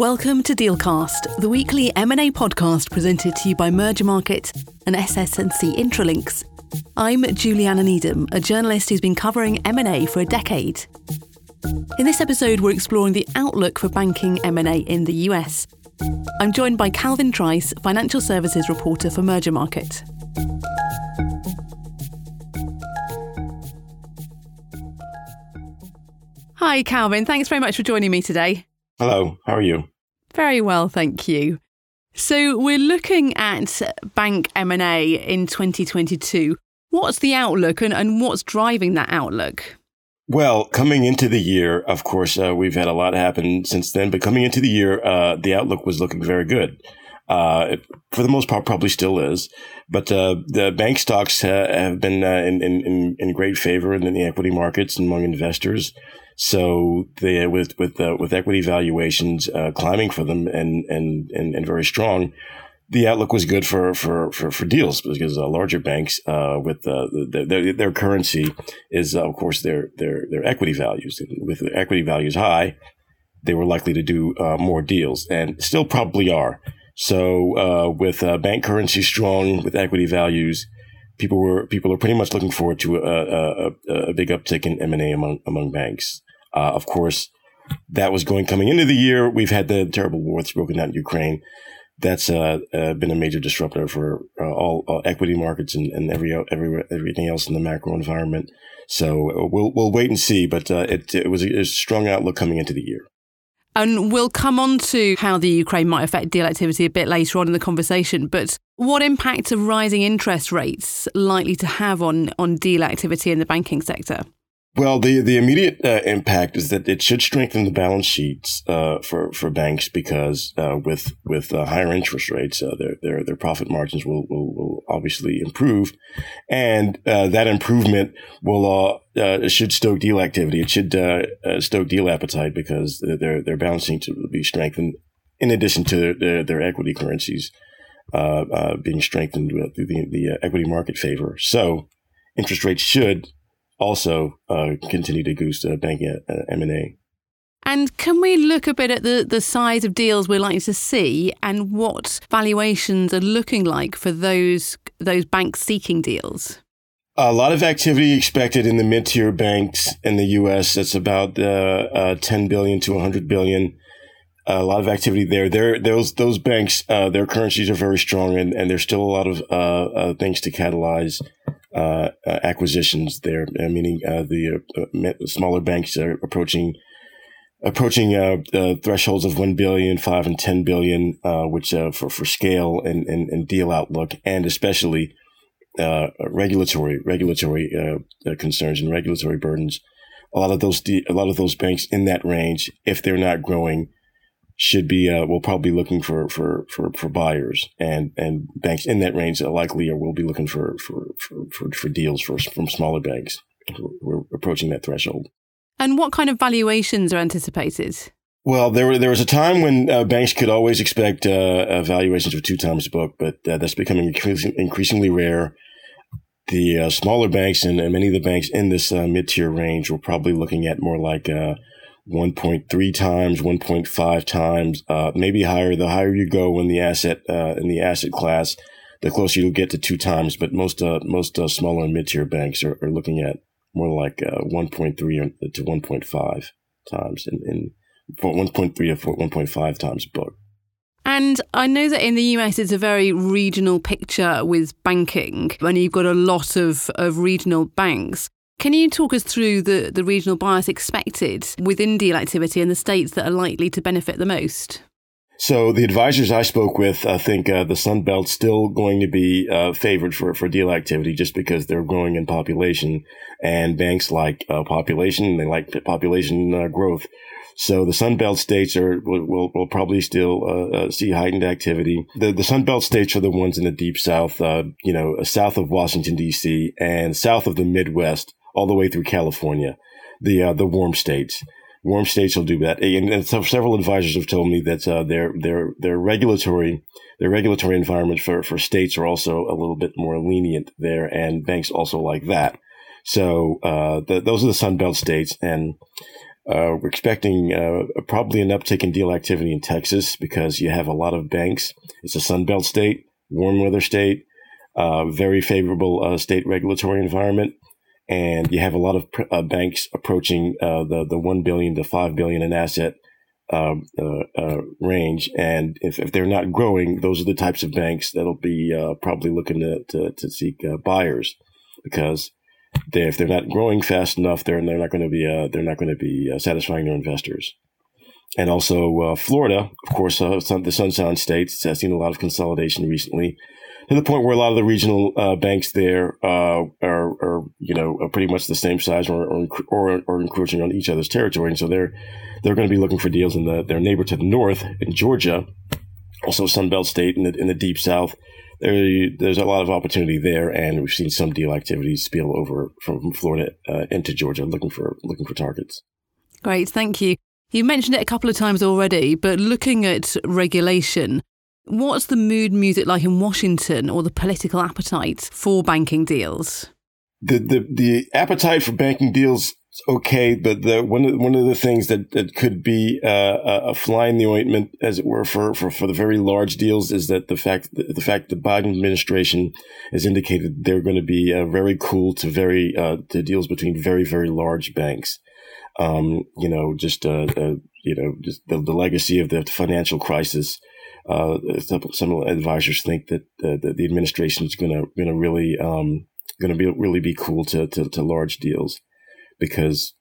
Welcome to Dealcast, the weekly M&A podcast presented to you by Mergermarket and SS&C Intralinks. I'm Juliana Needham, a journalist who's been covering M&A for a decade. In this episode, we're exploring the outlook for banking M&A in the US. I'm joined by Calvin Trice, financial services reporter for Mergermarket. Hi, Calvin. Thanks very much for joining me today. Hello, how are you? Very well, thank you. So we're looking at bank M&A in 2022. What's the outlook and, and what's driving that outlook? Well, coming into the year, of course, uh, we've had a lot happen since then, but coming into the year, uh, the outlook was looking very good. Uh, it, for the most part, probably still is. But uh, the bank stocks ha- have been uh, in, in, in great favor in the equity markets among investors. So they, with with uh, with equity valuations uh, climbing for them and, and and and very strong, the outlook was good for for for, for deals because uh, larger banks uh, with uh, the, their, their currency is of course their their their equity values. With the equity values high, they were likely to do uh, more deals and still probably are. So with bank currency strong, with equity values people were people are pretty much looking forward to a, a, a big uptick in M and A among among banks. Uh, of course, that was going coming into the year. We've had the terrible war that's broken out in Ukraine. That's uh, uh, been a major disruptor for uh, all, equity markets and, and every, every everything else in the macro environment. So uh, we'll we'll wait and see. But uh, it, it was a, a strong outlook coming into the year. And we'll come on to how the Ukraine might affect deal activity a bit later on in the conversation. But what impact are rising interest rates likely to have on, on deal activity in the banking sector? Well, the the immediate uh, impact is that it should strengthen the balance sheets uh, for for banks because uh, with with uh, higher interest rates, uh, their their their profit margins will will, will obviously improve, and uh, that improvement will should stoke deal activity. It should stoke deal appetite because their their balance sheets will be strengthened in addition to their, their equity currencies being strengthened through the, the equity market favor. So interest rates should also uh, continue to boost uh, banking uh, M&A. And can we look a bit at the, the size of deals we're likely to see and what valuations are looking like for those those banks seeking deals? A lot of activity expected in the mid-tier banks in the U.S. That's about uh, uh, 10 billion to 100 billion. A lot of activity there. There, those those banks, uh, their currencies are very strong, and, and there's still a lot of uh, things to catalyze uh, uh, acquisitions there, uh, meaning uh, the uh, uh, smaller banks are approaching approaching thresholds of 1 billion, 5 and 10 billion, which for, for scale and, and, and, deal outlook, and especially regulatory regulatory concerns and regulatory burdens. A lot of those a lot of those banks in that range, if they're not growing, should be uh, will probably be looking for, for for for buyers and and banks in that range likely or will be looking for for for, for, for deals for, from smaller banks. We're approaching that threshold. And what kind of valuations are anticipated? Well, there there was a time when uh, banks could always expect uh, valuations of two times book, but uh, that's becoming increasing, increasingly rare. The uh, smaller banks and, and, many of the banks in this uh, mid tier range were probably looking at more like 1.3 times, 1.5 times, uh, maybe higher. The higher you go in the asset uh, in the asset class, the closer you'll get to two times. But most uh, most uh, smaller and mid tier banks are, are, looking at more like uh, 1.3 to 1.5 times, in, in 1.3 or 1.5 times book. And I know that in the US it's a very regional picture with banking, and you've got a lot of, of regional banks. Can you talk us through the, the regional bias expected within deal activity and the states that are likely to benefit the most? So the advisors I spoke with, I think uh, the Sun Belt's still going to be uh, favored for, for deal activity just because they're growing in population and banks like uh, population, they like population uh, growth. So the Sun Belt states are will, will, probably still uh, uh, see heightened activity. The the Sun Belt states are the ones in the deep south, you know, south of Washington D.C. and south of the Midwest all the way through California, the uh, the warm states. Warm states will do that, and, and so several advisors have told me that uh, their their their regulatory their regulatory environment for, for states are also a little bit more lenient there, and banks also like that. So uh, the, those are the Sun Belt states, and Uh, we're expecting uh, probably an uptick in deal activity in Texas because you have a lot of banks. It's a Sunbelt state, warm weather state, uh, very favorable uh, state regulatory environment, and you have a lot of uh, banks approaching uh, the the one billion to five billion in asset um, range. And if, if they're not growing, those are the types of banks that'll be probably looking to to, to seek buyers because they, if they're not growing fast enough, they're they're not going to be uh, they're not going to be uh, satisfying their investors. And also uh, Florida, of course, uh, the Sunshine States has seen a lot of consolidation recently, to the point where a lot of the regional uh, banks there uh, are, are, you know are pretty much the same size or or, or encroaching on each other's territory, and so they're they're going to be looking for deals in the their neighbor to the north in Georgia, also Sunbelt State in the in the deep south there, there's a lot of opportunity there, and we've seen some deal activity spill over from Florida uh, into Georgia, looking for looking for targets. Great, thank you. You mentioned it a couple of times already, but looking at regulation, what's the mood music like in Washington, or the political appetite for banking deals? The the the appetite for banking deals okay, but the one of one of the things that, that could be uh, a fly in the ointment, as it were, for, for, for the very large deals is that the fact the fact the Biden administration has indicated they're going to be uh, very cool to very uh, to deals between very very large banks. Um, you know, just uh, uh, you know, just the, the legacy of the financial crisis. Uh, some, advisors think that, that the administration is going to going to really um, going to be really be cool to, to, to large deals because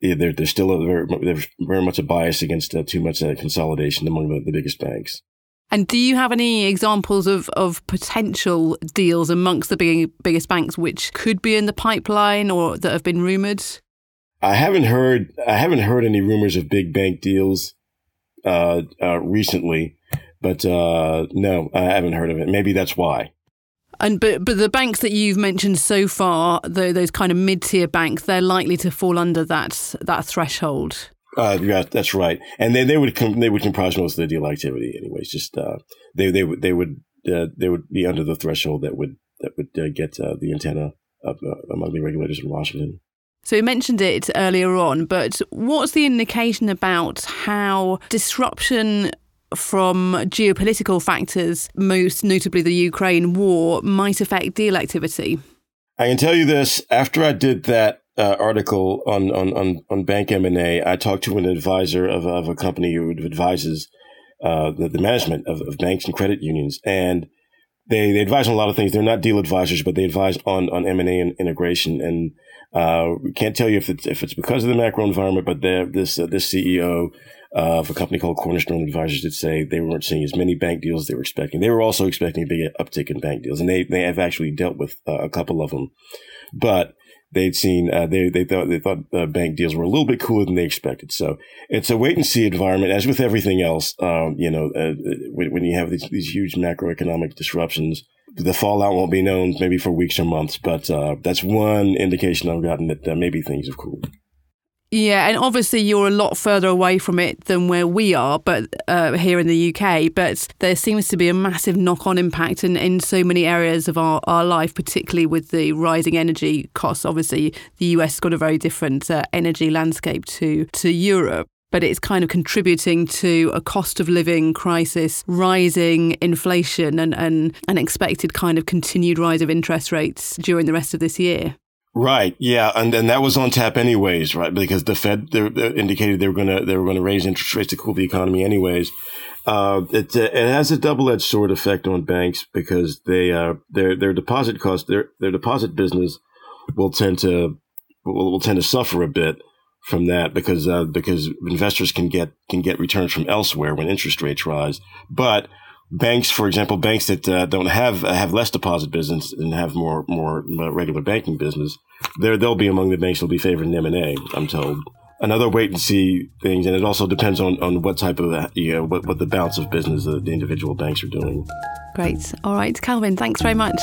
yeah, there, there's still a very, there's very much a bias against uh, too much uh, consolidation among the, the biggest banks. And do you have any examples of, of potential deals amongst the big, biggest banks which could be in the pipeline or that have been rumored? I haven't heard I haven't heard any rumors of big bank deals uh, uh recently, but uh, no, I haven't heard of it. Maybe that's why. And but but the banks that you've mentioned so far, the, those kind of mid tier banks, they're likely to fall under that that threshold. Uh, yeah, that's right. And they, they would com- they would comprise most of the deal activity, anyways. Just uh, they they would they would uh, they would be under the threshold that would that would uh, get uh, the antenna of, uh, among the regulators in Washington. So you mentioned it earlier on, but what's the indication about how disruption from geopolitical factors, most notably the Ukraine war, might affect deal activity? I can tell you this: after I did that uh, article on, on, on, on bank M&A, I talked to an advisor of, of a company who advises uh, the, the, management of, of, banks and credit unions. And they, they advise on a lot of things. They're not deal advisors, but they advise on, on M&A and integration. And uh, we can't tell you if it's, if it's because of the macro environment, but this, uh, this CEO uh, of a company called Cornerstone Advisors did say they weren't seeing as many bank deals they were expecting. They were also expecting a big uptick in bank deals, and they they have actually dealt with uh, a couple of them, but they'd seen uh, they they thought they thought uh, bank deals were a little bit cooler than they expected. So it's a wait and see environment, as with everything else. Um, you know, uh, when, when, you have these, these huge macroeconomic disruptions. The fallout won't be known maybe for weeks or months, but uh, that's one indication I've gotten that maybe things have cooled. Yeah, and obviously you're a lot further away from it than where we are, but uh, here in the UK. But there seems to be a massive knock-on impact in, in so many areas of our, our life, particularly with the rising energy costs. Obviously, the US has got a very different uh, energy landscape to to Europe but it's kind of contributing to a cost of living crisis, rising inflation, and an expected kind of continued rise of interest rates during the rest of this year. Right. Yeah, and and that was on tap anyways, right? Because the Fed they, indicated they were gonna they were gonna raise interest rates to cool the economy anyways. Uh, it it has a double edged sword effect on banks because they uh their their deposit cost their their deposit business will tend to will, will tend to suffer a bit from that because uh, because investors can get can get returns from elsewhere when interest rates rise, but banks, for example, banks that uh, don't have uh, have less deposit business and have more more uh, regular banking business, there they'll be among the banks that'll be favoring in M and. I'm told. Another wait and see things, and it also depends on, on what type of uh, you know what, what the balance of business the, the individual banks are doing. Great. All right, Calvin. Thanks very much.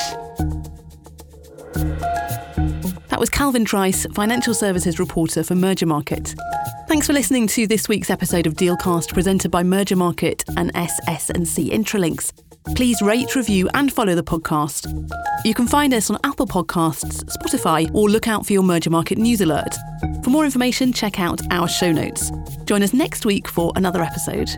Was Calvin Trice, financial services reporter for Mergermarket. Thanks for listening to this week's episode of Dealcast presented by Mergermarket and SS&C Intralinks. Please rate, review, and follow the podcast. You can find us on Apple Podcasts, Spotify, or look out for your Mergermarket news alert. For more information, check out our show notes. Join us next week for another episode.